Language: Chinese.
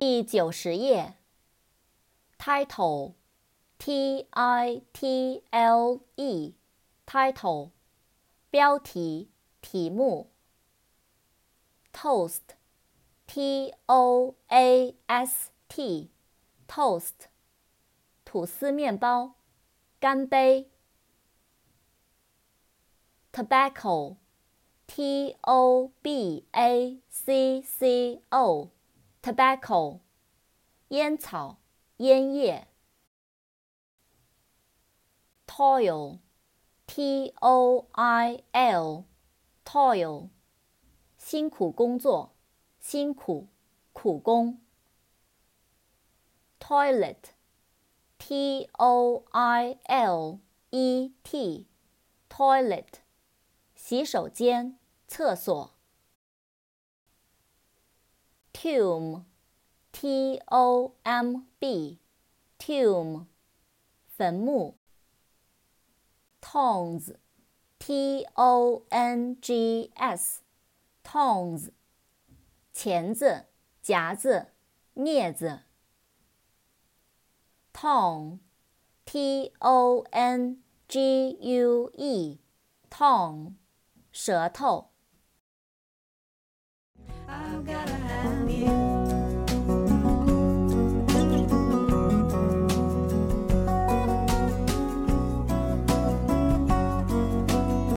第九十页。title，t i t l e，title，标题、题目。toast，t o a s t，toast，吐司面包。干杯。Tobacco, T-O-B-A-C-C-O Tobacco，烟草、烟叶。toil，t o i l，toil，辛苦工作，辛苦，苦工。toilet，t o i l e t，toilet，洗手间、厕所。Tomb，t o m b，tomb，坟墓。tongs，t o n g s，tongs，钳子、夹子、镊子。tongue，t o n g u e，tongue，舌头。I've gotta have you.